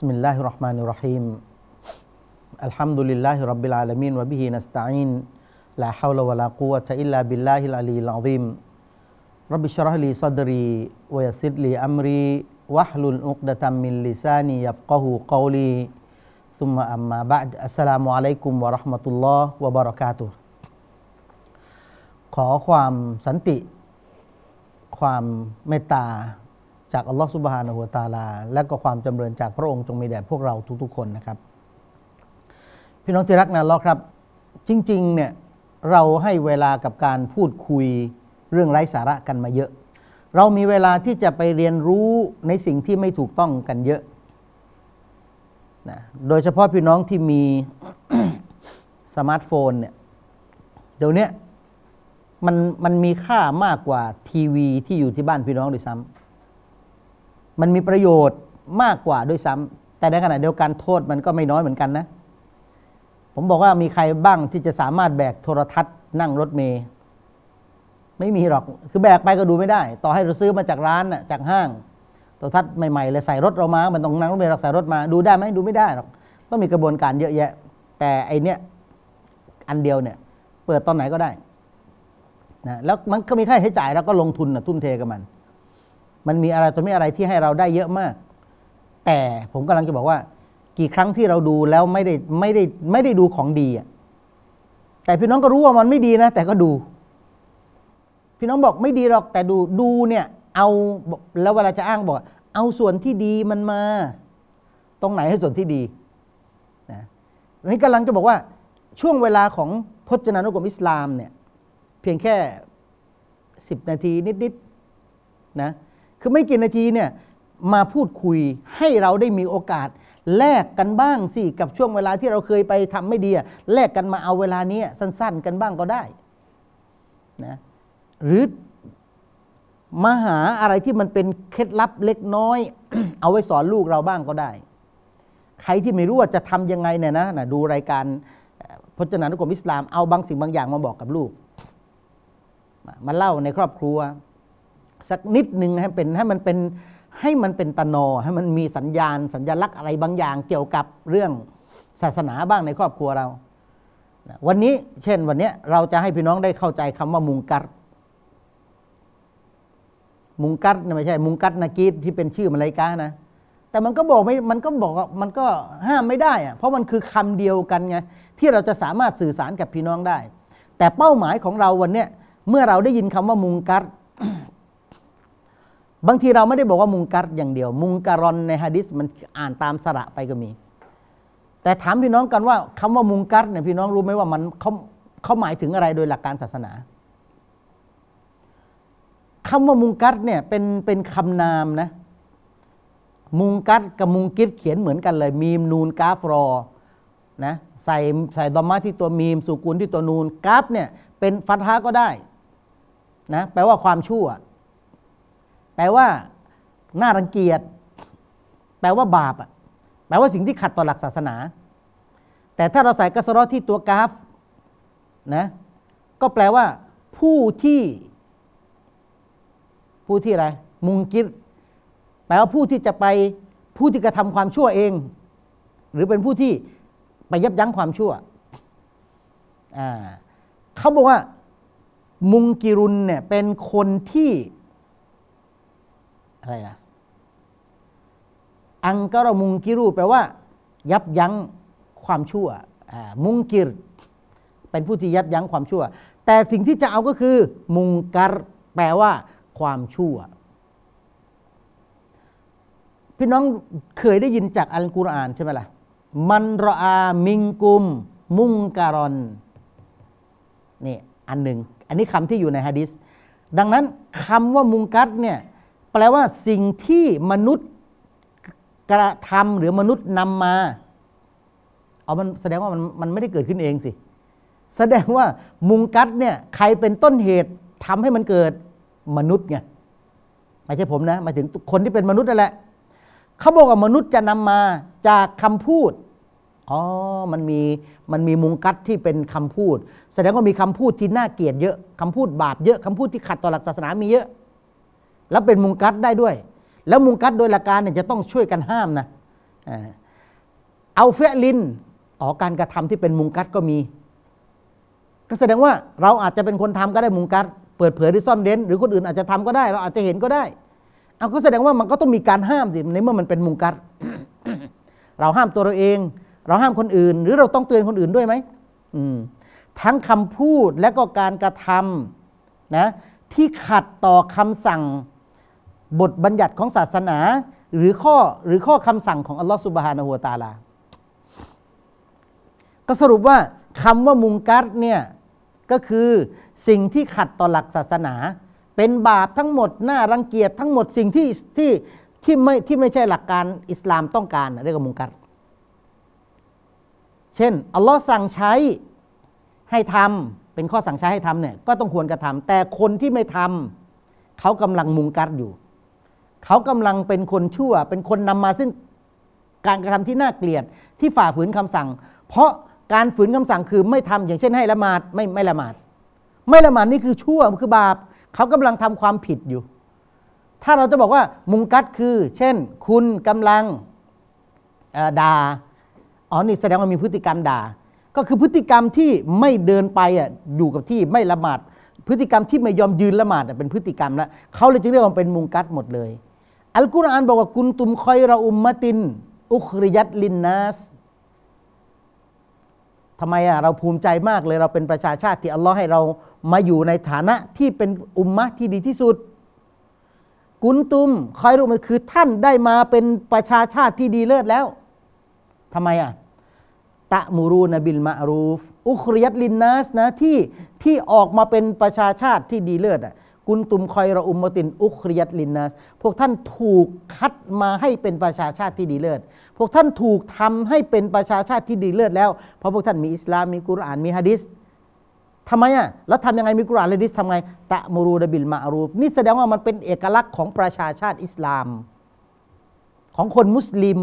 بسم الله الرحمن الرحيم الحمد لله رب العالمين وبه نستعين لا حول ولا قوة إلا بالله العلي العظيم رب اشرح لي صدري ويسر لي أمري واحلل عقدة من لساني يفقه قولي ثم أما بعد السلام عليكم ورحمة الله وبركاته ขอความสันติ ความเมตตา จากอัลลอฮฺสุบฮานะฮูวตาลา และก็ความจำเริญจากพระองค์จงมีแด่พวกเราทุกๆคนนะครับ พี่น้องที่รักนะอัลลอฮ์ครับ จริงๆเนี่ยเราให้เวลากับการพูดคุยเรื่องไร้สาระกันมาเยอะ เรามีเวลาที่จะไปเรียนรู้ในสิ่งที่ไม่ถูกต้องกันเยอะนะโดยเฉพาะพี่น้องที่มีสมาร์ทโฟนเนี่ยเดี๋ยวนี้มันมันมีค่ามากกว่าทีวีที่อยู่ที่บ้านพี่น้องด้วยซ้ำ มันมีประโยชน์มากกว่าด้วยซ้ำแต่ในขณะเดียวกันโทษมันก็ไม่น้อยเหมือนกันนะ ผมบอกว่ามีใครบ้างที่จะสามารถแบกโทรทัศน์นั่งรถเมย์ไม่มีหรอก คือแบกไปก็ดูไม่ได้ ต่อให้เราซื้อมาจากร้านน่ะจากห้างโทรทัศน์ใหม่ๆเลยใส่รถเรามา มันต้องนั่งรถเมล์เราใส่รถมา ดูได้ไหมดูไม่ได้หรอก ต้องมีกระบวนการเยอะแยะ แต่ไอเนี้ยอันเดียวเนี่ย เปิดตอนไหนก็ได้นะแล้วมันก็มีค่าใช้จ่ายแล้วก็ลงทุนนะทุ่มเทกับมัน มันมีอะไรตัวไม่อะไรที่ให้เราได้เยอะมาก แต่ผมกำลังจะบอกว่า กี่ครั้งที่เราดูแล้วไม่ได้ไม่ได้ไม่ได้ดูของดีอะแต่พี่น้องก็รู้ว่ามันไม่ดีนะ แต่ก็ดู พี่น้องบอกไม่ดีหรอกแต่ดูดูเนี่ย เอาแล้วเวลาจะอ้างบอก เอาส่วนที่ดีมันมา ตรงไหนให้ส่วนที่ดีนะอันนี้กำลังจะบอกว่าช่วงเวลาของพจนานุกรมอิสลามเนี่ย เพียงแค่สิบนาทีนิดๆนะ คือไม่กี่นาทีเนี่ยมาพูดคุยให้เราได้มีโอกาส แลกกันบ้างสิกับช่วงเวลาที่เราเคยไปทำไม่ดีแลกกันมาเอาเวลานี้สั้น ๆ กันบ้างก็ได้นะหรือมาหาอะไรที่มันเป็นเคล็ดลับเล็กน้อย เอาไว้สอนลูกเราบ้างก็ได้ ใครที่ไม่รู้ว่าจะทำยังไงเนี่ยนะนะดูรายการพจนานุกรมอิสลามเอาบางสิ่งบางอย่างมาบอกกับลูก มาเล่าในครอบครัว สักนิดหนึ่งให้เป็นให้มันเป็นให้มันเป็นตนอให้มันมีสัญญาณ สัญญลักษณ์อะไรบางอย่างเกี่ยวกับเรื่องศาสนาบ้างในครอบครัวเรา วันนี้เช่นวันนี้เราจะให้พี่น้องได้เข้าใจคำว่ามุงกัดมุงกัดไม่ใช่ มุงกัดนากีดที่เป็นชื่อมาลายกานะ แต่มันก็บอกไม่ มันก็บอกมันก็ห้ามไม่ได้อะเพราะมันคือคำเดียวกันไงที่เราจะสามารถสื่อสารกับพี่น้องได้ แต่เป้าหมายของเราวันเนี้ยเมื่อเราได้ยินคำว่ามุงกัด บางทีเราไม่ได้บอกว่ามุงกัดอย่างเดียว มุงการอนในฮะดิษมันอ่านตามสระไปก็มี แต่ถามพี่น้องกันว่าคำว่ามุงกัดเนี่ยพี่น้องรู้ไหมว่ามันเขาเขาหมายถึงอะไรโดยหลักการศาสนาคำว่ามุงกัดเนี่ยเป็นเป็นคำนามนะ มุงกัดกับมุงกิดเขียนเหมือนกันเลย มีมนูนกาฟรอนะใส่ใส่ดอมมาที่ตัวมีมสุกุลที่ตัวนูนกาฟเนี่ยเป็นฟัตฮาก็ได้นะแปลว่าความชั่ว ลว่าน่ารังเกียจ แปลว่าบาปอะ แปลว่าสิ่งที่ขัดต่อหลักศาสนา แต่ถ้าเราใส่กัสรอที่ตัวกราฟนะก็แปลว่า ผู้ที่ ผู้ที่อะไร มุงกิรแปลว่าผู้ที่จะไปผู้ที่กระทำความชั่วเอง หรือเป็นผู้ที่ไปยับยั้งความชั่วอ่าเขาบอกว่า มุงกิรุนเนี่ยเป็นคนที่ อะไรนะอังกรมุงกิรูแปลว่า ยับยั้งความชั่ว มุงกิร เป็นผู้ที่ยับยั้งความชั่ว แต่สิ่งที่จะเอาก็คือ มุงกัรแปลว่า ความชั่ว พี่น้องเคยได้ยินจากอัลกุรอานใช่ไหมล่ะ มันรออามิงกุม มุงการอนนี่อันหนึ่ง อันนี้คำที่อยู่ในฮะดิษดังนั้นคำว่ามุงกัดเนี่ย แปลว่าสิ่งที่มนุษย์กระทำหรือมนุษย์นำมาเอามันแสดงว่ามันมันไม่ได้เกิดขึ้นเองสิ แสดงว่ามุงกัดเนี่ยใครเป็นต้นเหตุทำให้มันเกิดมนุษย์ไงไม่ใช่ผมนะหมายถึงคนที่เป็นมนุษย์นั่นแหละเขาบอกว่ามนุษย์จะนำมาจากคำพูดอ๋อมันมีมันมีมุงกัดที่เป็นคำพูด แสดงว่ามีคำพูดที่น่าเกลียดเยอะคำพูดบาปเยอะคำพูดที่ขัดต่อหลักศาสนามีเยอะ แล้วเป็นมุงกัดได้ด้วย แล้วมุงกัดโดยหลักการเนี่ยจะต้องช่วยกันห้ามนะเอาเฟลินอ๋อการกระทำที่เป็นมุงกัดก็มี ก็แสดงว่าเราอาจจะเป็นคนทำก็ได้มุงกัดเปิดเผยหรือซ่อนเร้น หรือคนอื่นอาจจะทำก็ได้ เราอาจจะเห็นก็ได้เอาก็แสดงว่ามันก็ต้องมีการห้ามสิในเมื่อมันเป็นมุงกัดเราห้ามตัวเราเอง เราห้ามคนอื่น หรือเราต้องเตือนคนอื่นด้วยไหมอืมทั้งคำพูดและก็การกระทำนะที่ขัดต่อคำสั่ง บทบัญญัติของศาสนา หรือข้อหรือข้อคำสั่งของอัลลอฮฺสุบฮานะฮูวตาลา ก็สรุปว่าคำว่ามุงกัดเนี่ยก็คือสิ่งที่ขัดต่อหลักศาสนา เป็นบาปทั้งหมดน่ารังเกียจทั้งหมดสิ่งที่ที่ที่ไม่ที่ไม่ใช่หลักการอิสลามต้องการเรียกว่ามุงกัดเช่นอัลลอฮ์สั่งใช้ให้ทำเป็นข้อสั่งใช้ให้ทำเนี่ยก็ต้องควรกระทำแต่คนที่ไม่ทำเขากำลังมุงกัดอยู่ เขากำลังเป็นคนชั่ว เป็นคนนำมาซึ่งการกระทำที่น่าเกลียดที่ฝ่าฝืนคำสั่ง เพราะการฝืนคำสั่งคือไม่ทำอย่างเช่นให้ละหมาดไม่ไม่ละหมาด ไม่ละหมาดนี่คือชั่วคือบาป เขากำลังทำความผิดอยู่ ถ้าเราจะบอกว่ามุงกัดคือ เช่น คุณกำลังด่าอ๋อนี่แสดงว่ามีพฤติกรรมด่า ก็คือพฤติกรรมที่ไม่เดินไปอะอยู่กับที่ไม่ละหมาดพฤติกรรมที่ไม่ยอมยืนละหมาดเป็นพฤติกรรมแล้วเขาเลยจึงเรียกว่าเป็นมุงกัดหมดเลย อัลกุรอานบอกว่ากุนตุมคอยเราอุมมะติน อุคริยัตลินนัสทำไมอะเราภูมิใจมากเลยเราเป็นประชาชาติที่อัลลอฮ์ให้เรามาอยู่ในฐานะที่เป็นอุมมะที่ดีที่สุด กุนตุมคอยรู้มันคือท่านได้มาเป็นประชาชาติที่ดีเลิศแล้วทำไมอะตะมูรูนบิลมารูฟ อุคริยัตลินนัสนะที่ที่ออกมาเป็นประชาชาติที่ดีเลิศอะ กุนตุมคอยราอุมมตินอุคริยัตลินนัสพวกท่านถูกคัดมาให้เป็นประชาชาติที่ดีเลิศ พวกท่านถูกทำให้เป็นประชาชาติที่ดีเลิศแล้ว เพราะพวกท่านมีอิสลามมีกุรอานมีฮะดิษทำไมอะ แล้วทำยังไงมีกุรอานและฮะดิษทำไง ตะมูรูดบิลมาอารูฟนี่แสดงว่ามันเป็นเอกลักษณ์ของประชาชาติอิสลาม ของคนมุสลิม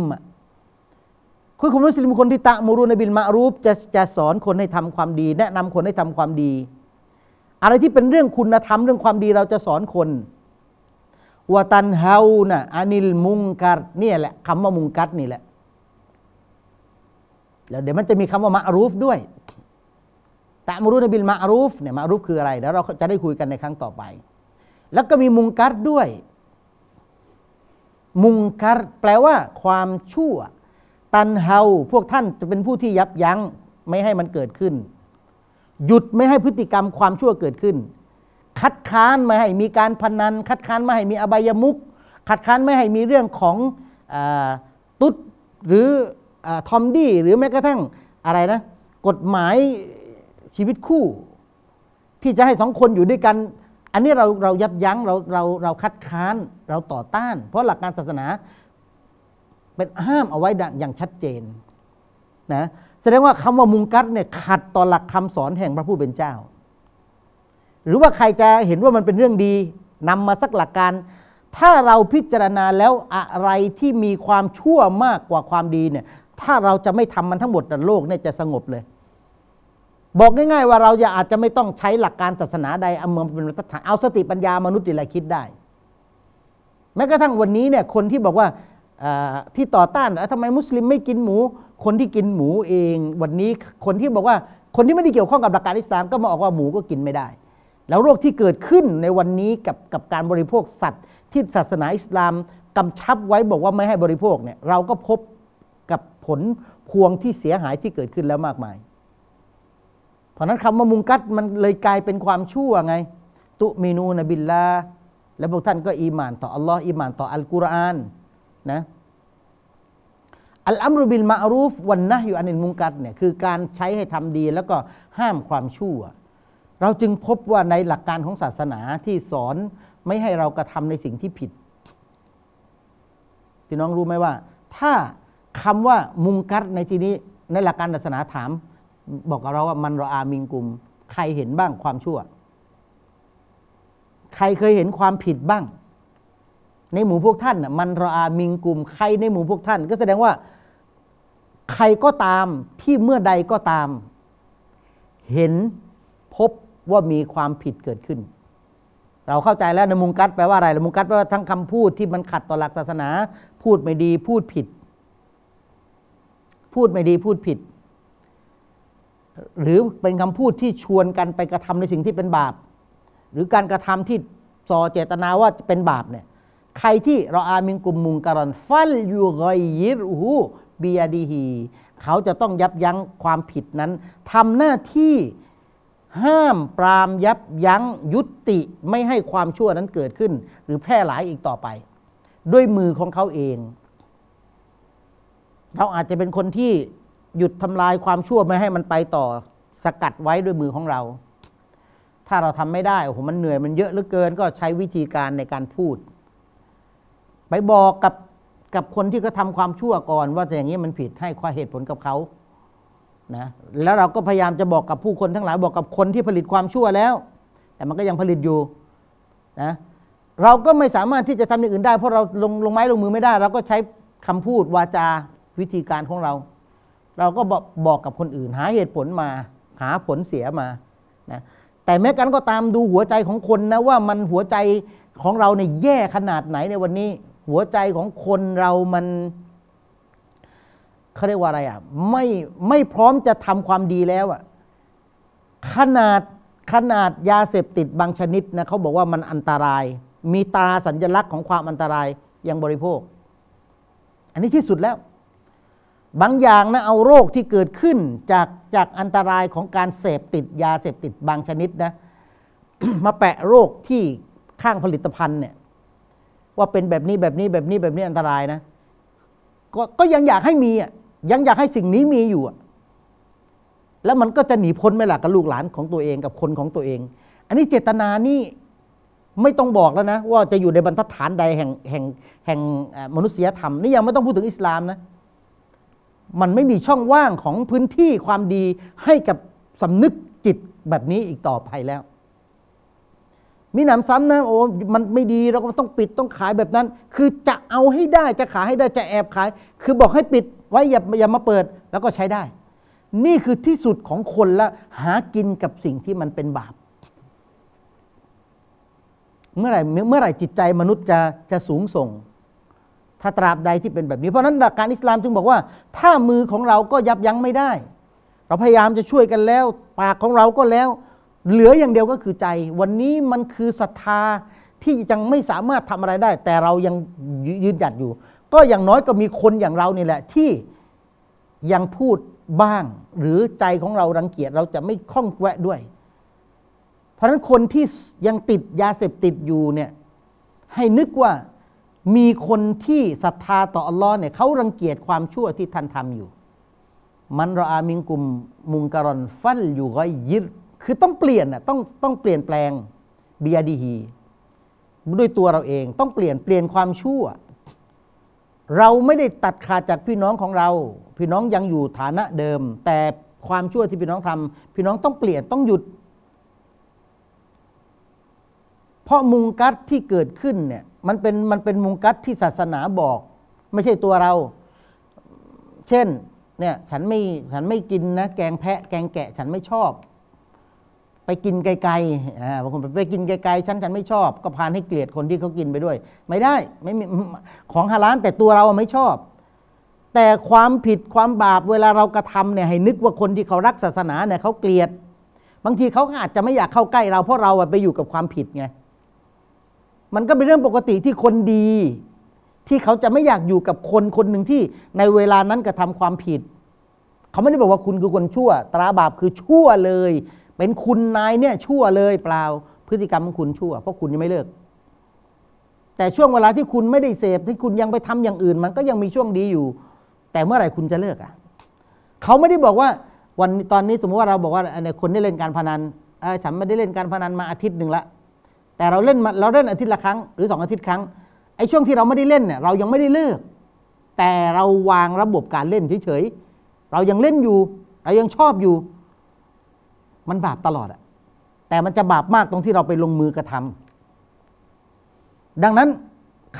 คือคนมุสลิมคนที่ตะมูรูนบิลมาอารูฟจะจะสอนคนให้ทำความดี แนะนำคนให้ทำความดี อะไรที่เป็นเรื่องคุณธรรมเรื่องความดีเราจะสอนคนวตันเฮานะอานิลมุงกัดเนี่ยแหละคำว่ามุงกัดนี่แหละแล้วเดี๋ยวมันจะมีคำว่ามะอารูฟด้วยตะมรุนบิลมาอารูฟเนี่ยมาอารูฟคืออะไรเดี๋ยวเราจะได้คุยกันในครั้งต่อไป แล้วก็มีมุงกัดด้วย มุงกัดแปลว่า ความชั่ว ตันเฮาพวกท่านจะเป็นผู้ที่ยับยั้งไม่ให้มันเกิดขึ้น หยุดไม่ให้พฤติกรรมความชั่วเกิดขึ้น คัดค้านไม่ให้มีการพนัน คัดค้านไม่ให้มีอบายมุขคัดค้านไม่ให้มีเรื่องของอตุ๊ดหรืออทอมดี้หรือแม้กระทั่งอะไรนะ กฎหมายชีวิตคู่ ที่จะให้สองคนอยู่ด้วยกัน อันนี้เราเรายับยั้งเราเราเราคัดค้านเราต่อต้าน เพราะหลักการศาสนาเป็นห้ามเอาไว้ดังอย่างชัดเจนนะ แสดงว่าคำว่ามุงกัดเนี่ยขัดต่อหลักคำสอนแห่งพระผู้เป็นเจ้า หรือว่าใครจะเห็นว่ามันเป็นเรื่องดีนำมาสักหลักการ ถ้าเราพิจารณาแล้วอะไรที่มีความชั่วมากกว่าความดีเนี่ยถ้าเราจะไม่ทำมันทั้งหมดโลกเนี่ยจะสงบเลย บอกง่ายๆว่าเราจะอาจจะไม่ต้องใช้หลักการศาสนาใดเอามาเป็นมาตรฐานเอาสติปัญญามนุษย์นี่แหละคิดได้ แม้กระทั่งวันนี้เนี่ยคนที่บอกว่าที่ต่อต้านเอ้าทำไมมุสลิมไม่กินหมู คนที่กินหมูเอง วันนี้คนที่บอกว่าคนที่ไม่ได้เกี่ยวข้องกับหลักการอิสลามก็มาออกว่าหมูก็กินไม่ได้ แล้วโรคที่เกิดขึ้นในวันนี้กับกับการบริโภคสัตว์ ที่ศาสนาอิสลามกำชับไว้บอกว่าไม่ให้บริโภคเนี่ยเราก็พบกับผลพวงที่เสียหายที่เกิดขึ้นแล้วมากมาย เพราะนั้นคำว่ามุงกัดมันเลยกลายเป็นความชั่วไง ตุมีนูนบิลลาและพวกท่านก็อีหมานต่ออัลลอฮ์อีหมานต่ออัลกุรอานนะ อัลอัมรุบิลมาอรูฟวันนะอยู่อันินมุงกัดเนี่ยคือการใช้ให้ทำดีแล้วก็ห้ามความชั่ว เราจึงพบว่าในหลักการของศาสนาที่สอนไม่ให้เรากระทำในสิ่งที่ผิด พี่น้องรู้ไหมว่า ถ้าคำว่ามุงกัดในที่นี้ในหลักการศาสนาถาม บอกกับเราว่ามันรออามิงกุม ใครเห็นบ้างความชั่ว ใครเคยเห็นความผิดบ้างในหมู่พวกท่านน่ะมันรออามิงกุมใครในหมู่พวกท่าน ก็แสดงว่า ใครก็ตามที่เมื่อใดก็ตาม เห็นพบว่ามีความผิดเกิดขึ้น เราเข้าใจแล้วนะมุงกัดแปลว่าอะไรนะมุงกัดแปลว่าทั้งคำพูดที่มันขัดต่อหลักศาสนา พูดไม่ดีพูดผิด พูดไม่ดีพูดผิด หรือเป็นคำพูดที่ชวนกันไปกระทำในสิ่งที่เป็นบาป หรือการกระทำที่ส่อเจตนาว่าเป็นบาปเนี่ยใครที่เราอามิงกุมมุงการอนฟัลยูกอยยิรหู บียดีฮีเขาจะต้องยับยั้งความผิดนั้นทำหน้าที่ห้ามปรามยับยั้งยุติไม่ให้ความชั่วนั้นเกิดขึ้น หรือแพร่หลายอีกต่อไป ด้วยมือของเขาเอง เราอาจจะเป็นคนที่หยุดทำลายความชั่วไม่ให้มันไปต่อสกัดไว้ด้วยมือของเรา ถ้าเราทำไม่ได้โอ้โหมันเหนื่อยมันเยอะเหลือเกิน ก็ใช้วิธีการในการพูด ไปบอกกับ กับคนที่เขาทำความชั่วก่อน ว่าแต่อย่างนี้มันผิดให้ความเหตุผลกับเขานะแล้วเราก็พยายามจะบอกกับผู้คนทั้งหลายบอกกับคนที่ผลิตความชั่วแล้ว แต่มันก็ยังผลิตอยู่นะเราก็ไม่สามารถที่จะทำอย่างอื่นได้ เพราะเราลงลงไม้ลงมือไม่ได้ เราก็ใช้คำพูดวาจาวิธีการของเรา เราก็บอกบอกกับคนอื่น หาเหตุผลมา หาผลเสียมานะแต่แม้กันก็ตามดูหัวใจของคนนะว่ามันหัวใจของเราเนี่ยแย่ขนาดไหนในวันนี้ หัวใจของคนเรามันเขาเรียกว่าอะไรอะไม่ไม่พร้อมจะทำความดีแล้วอะขนาดขนาดยาเสพติดบางชนิดนะเขาบอกว่ามันอันตราย มีตราสัญลักษณ์ของความอันตรายยังบริโภค อันนี้ที่สุดแล้ว บางอย่างนะเอาโรคที่เกิดขึ้นจากจากอันตรายของการเสพติดยาเสพติดบางชนิดนะมาแปะโรคที่ข้างผลิตภัณฑ์เนี่ย ว่าเป็นแบบนี้แบบนี้แบบนี้แบบนี้อันตรายนะกก็ยังอยากให้มีอะยังอยากให้สิ่งนี้มีอยู่อะแล้วมันก็จะหนีพ้นไหมล่ะกับลูกหลานของตัวเองกับคนของตัวเอง อันนี้เจตนานี่ไม่ต้องบอกแล้วนะ ว่าจะอยู่ในบรรทัดฐานใดแห่งแห่งแห่งมนุษยธรรมนี่ยังไม่ต้องพูดถึงอิสลามนะมันไม่มีช่องว่างของพื้นที่ความดีให้กับสำนึกจิตแบบนี้อีกต่อไปแล้ว มีหนำซ้ำนะโอ้มันไม่ดีเราก็ต้องปิดต้องขายแบบนั้น คือจะเอาให้ได้จะขายให้ได้จะแอบขาย คือบอกให้ปิดไว้อย่าอย่ามาเปิดแล้วก็ใช้ได้ นี่คือที่สุดของคนละหากินกับสิ่งที่มันเป็นบาป เมื่อไหร่เมื่อไหร่จิตใจมนุษย์จะจะสูงส่ง ถ้าตราบใดที่เป็นแบบนี้ เพราะนั้นหลักการอิสลามจึงบอกว่า ถ้ามือของเราก็ยับยั้งไม่ได้ เราพยายามจะช่วยกันแล้ว ปากของเราก็แล้ว เหลืออย่างเดียวก็คือใจ วันนี้มันคือศรัทธาที่ยังไม่สามารถทำอะไรได้ แต่เรายังยืนหยัดอยู่ ก็อย่างน้อยก็มีคนอย่างเรานี่แหละที่ยังพูดบ้าง หรือใจของเรารังเกียจเราจะไม่คล้องแวะด้วย เพราะฉะนั้นคนที่ยังติดยาเสพติดอยู่เนี่ยให้นึกว่ามีคนที่ศรัทธาต่ออัลลอฮ์เนี่ยเขารังเกียจความชั่วที่ท่านทำอยู่ มันรออามิงกุมมุงการอนฟัลอยู่ก้อยยิร คือต้องเปลี่ยนน่ะต้องต้องเปลี่ยนแปลงบียดีฮีด้วยตัวเราเองต้องเปลี่ยนเปลี่ยนความชั่ว เราไม่ได้ตัดขาดจากพี่น้องของเรา พี่น้องยังอยู่ฐานะเดิม แต่ความชั่วที่พี่น้องทำพี่น้องต้องเปลี่ยนต้องหยุด เพราะมุงกัดที่เกิดขึ้นเนี่ยมันเป็นมันเป็นมุงกัดที่ศาสนาบอก ไม่ใช่ตัวเรา เช่นเนี่ยฉันไม่ฉันไม่กินนะแกงแพะแกงแกะฉันไม่ชอบ ไปกินไกลๆบางคนไปกินไกลๆฉันฉันไม่ชอบ ก็พานให้เกลียดคนที่เขากินไปด้วย ไม่ได้ไม่มีของฮาลาลแต่ตัวเราไม่ชอบ แต่ความผิดความบาปเวลาเรากระทำเนี่ยให้นึกว่าคนที่เขารักศาสนาเนี่ยเขาเกลียด บางทีเขาอาจจะไม่อยากเข้าใกล้เราเพราะเราไปอยู่กับความผิดไงมันก็เป็นเรื่องปกติที่คนดี ที่เขาจะไม่อยากอยู่กับคนคนหนึ่งที่ในเวลานั้นกระทำความผิด เขาไม่ได้บอกว่าคุณคือคนชั่ว ตราบาปคือชั่วเลย เป็นคุณนายเนี่ยชั่วเลยเปล่าพฤติกรรมของคุณชั่ว เพราะคุณยังไม่เลิก แต่ช่วงเวลาที่คุณไม่ได้เสพที่คุณยังไปทำอย่างอื่น มันก็ยังมีช่วงดีอยู่ แต่เมื่อไหร่คุณจะเลิกอะเขาไม่ได้บอกว่าวันตอนนี้สมมติว่าเราบอกว่าเนี่ยคนที่เล่นการพนันฉันไม่ได้เล่นการพนันมาอาทิตย์หนึ่งละแต่เราเล่นมาเราเล่นอาทิตย์ละครั้งหรือสองอาทิตย์ครั้งไอ้ช่วงที่เราไม่ได้เล่นเนี่ยเรายังไม่ได้เลิก แต่เราวางระบบการเล่นเฉยๆเรายังเล่นอยู่ เรายังชอบอยู่ มันบาปตลอดอะแต่มันจะบาปมากตรงที่เราไปลงมือกระทำดังนั้น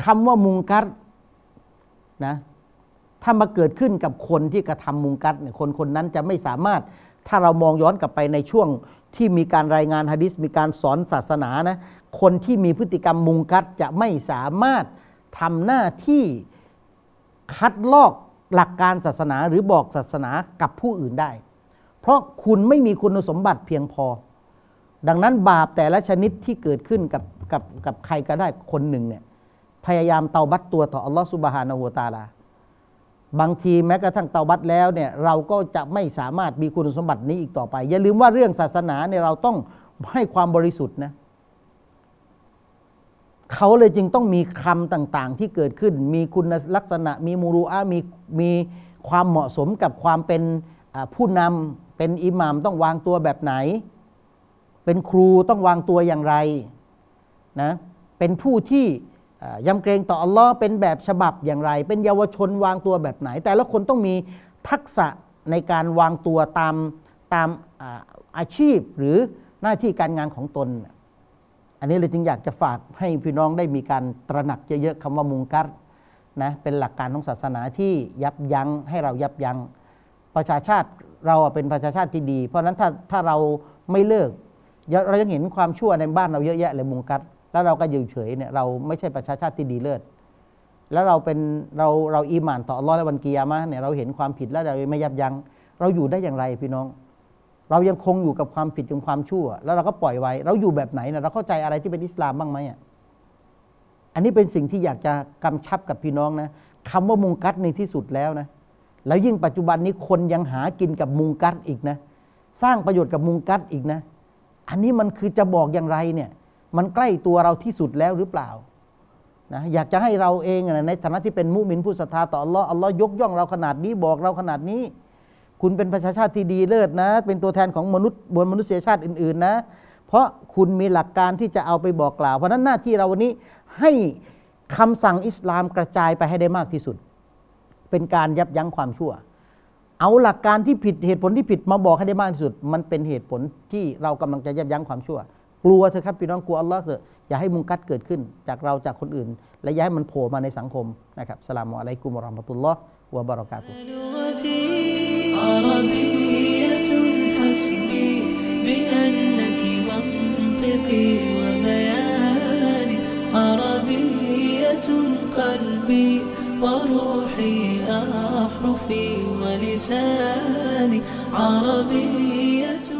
คำว่ามุงกัรนะถ้ามาเกิดขึ้นกับคนที่กระทำมุงกัดเนี่ยคนคนนั้นจะไม่สามารถถ้าเรามองย้อนกลับไปในช่วงที่มีการรายงานฮะดิษมีการสอนศาสนานะคนที่มีพฤติกรรมมุงกัดจะไม่สามารถทำหน้าที่คัดลอกหลักการศาสนาหรือบอกศาสนากับผู้อื่นได้ เพราะคุณไม่มีคุณสมบัติเพียงพอ ดังนั้นบาปแต่ละชนิดที่เกิดขึ้นกับกับกับใครก็ได้คนหนึ่งเนี่ยพยายามเตาบัตตัวต่ออัลลอฮฺสุบฮานะฮูวะตาลา บางทีแม้กระทั่งเตาบัตแล้วเนี่ยเราก็จะไม่สามารถมีคุณสมบัตินี้อีกต่อไป อย่าลืมว่าเรื่องศาสนาเนี่ยเราต้องให้ความบริสุทธิ์นะเขาเลยจึงต้องมีคำต่างๆ ที่เกิดขึ้น มีคุณลักษณะ มีมูรุอะมีมีความเหมาะสมกับความเป็นผู้นำ เป็นอิหมามต้องวางตัวแบบไหน เป็นครูต้องวางตัวอย่างไรนะเป็นผู้ที่ยำเกรงต่ออัลลอฮ์เป็นแบบฉบับอย่างไร เป็นเยาวชนวางตัวแบบไหน แต่ละคนต้องมีทักษะในการวางตัวตามตามอาชีพหรือหน้าที่การงานของตน อันนี้เลยจึงอยากจะฝากให้พี่น้องได้มีการตระหนักเยอะๆคำว่ามุงกัรนะเป็นหลักการของศาสนาที่ยับยั้งให้เรายับยั้งประชาชาติ เราเป็นประชาชาติที่ดี เพราะฉะนั้นถ้าถ้าเราไม่เลิก เรายังเห็นความชั่วในบ้านเราเยอะแยะเลยมุงกัด แล้วเราก็อยู่เฉยเนี่ยเราไม่ใช่ประชาชาติที่ดีเลิศแล้วเราเป็นเราเราอีหมานต่ออัลลอฮ์และวันกิยามะเนี่ยเราเห็นความผิดแล้วเราไม่ยับยั้งเราอยู่ได้อย่างไรพี่น้อง เรายังคงอยู่กับความผิดกับความชั่ว แล้วเราก็ปล่อยไว้ เราอยู่แบบไหนนะเราเข้าใจอะไรที่เป็นอิสลามบ้างไหมอะอันนี้เป็นสิ่งที่อยากจะกำชับกับพี่น้องนะคำว่ามุงกัดในที่สุดแล้วนะ แล้วยิ่งปัจจุบันนี้คนยังหากินกับมุงกัดอีกนะ สร้างประโยชน์กับมุงกัดอีกนะ อันนี้มันคือจะบอกอย่างไรเนี่ย มันใกล้ตัวเราที่สุดแล้วหรือเปล่านะอยากจะให้เราเองนะในฐานะที่เป็นมุมินผู้ศรัทธาต่ออัลลอฮ์อัลลอฮ์ยกย่องเราขนาดนี้บอกเราขนาดนี้ คุณเป็นประชาชาติที่ดีเลิศนะ เป็นตัวแทนของมนุษย์บนมนุษยชาติอื่นๆนะ เพราะคุณมีหลักการที่จะเอาไปบอกกล่าว เพราะฉะนั้นหน้าที่เราวันนี้ให้คำสั่งอิสลามกระจายไปให้ได้มากที่สุด เป็นการยับยั้งความชั่ว เอาหลักการที่ผิดเหตุผลที่ผิดมาบอกให้ได้มากที่สุด มันเป็นเหตุผลที่เรากำลังจะยับยั้งความชั่ว กลัวเถอะครับพี่น้องกลัวอัลลอฮ์เถอะอย่าให้มุงกัดเกิดขึ้น จากเราจากคนอื่น และอย่าให้มันโผล่มาในสังคมนะครับสลามอะลัยกุมวะเราะห์มะตุลลอฮ์วะบะเราะกาตุฮ์ لغتي عربية حسبي بأنك منطقي وبياني عربية قلبي وروحي أحرفي ولساني عربية.